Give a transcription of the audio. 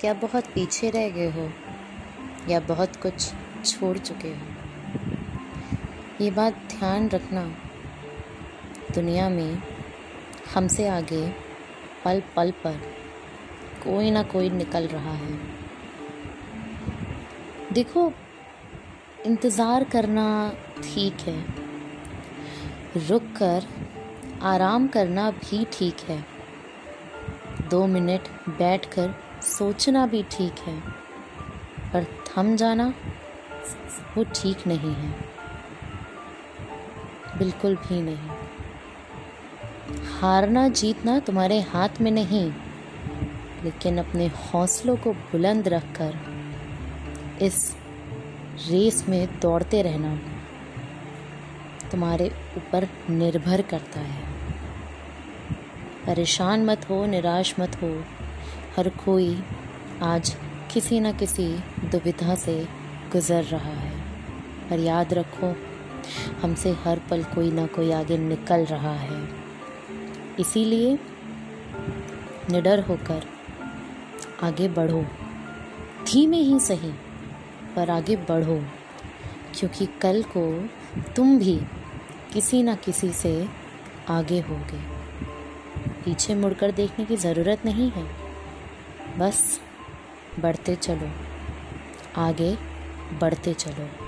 क्या बहुत पीछे रह गए हो? या बहुत कुछ छोड़ चुके हो? ये बात ध्यान रखना। दुनिया में हमसे आगे पल पल पर कोई ना कोई निकल रहा है। देखो, इंतज़ार करना ठीक है। रुक कर आराम करना भी ठीक है। दो मिनट बैठकर सोचना भी ठीक है, पर थम जाना, वो ठीक नहीं है। बिल्कुल भी नहीं। हारना जीतना तुम्हारे हाथ में नहीं, लेकिन अपने हौसलों को बुलंद रखकर इस रेस में दौड़ते रहना तुम्हारे ऊपर निर्भर करता है। परेशान मत हो, निराश मत हो। हर कोई आज किसी न किसी दुविधा से गुज़र रहा है। पर याद रखो, हमसे हर पल कोई ना कोई आगे निकल रहा है। इसीलिए निडर होकर आगे बढ़ो। धीमे ही सही, पर आगे बढ़ो, क्योंकि कल को तुम भी किसी न किसी से आगे होगे। पीछे मुड़कर देखने की ज़रूरत नहीं है। बस बढ़ते चलो। आगे बढ़ते चलो।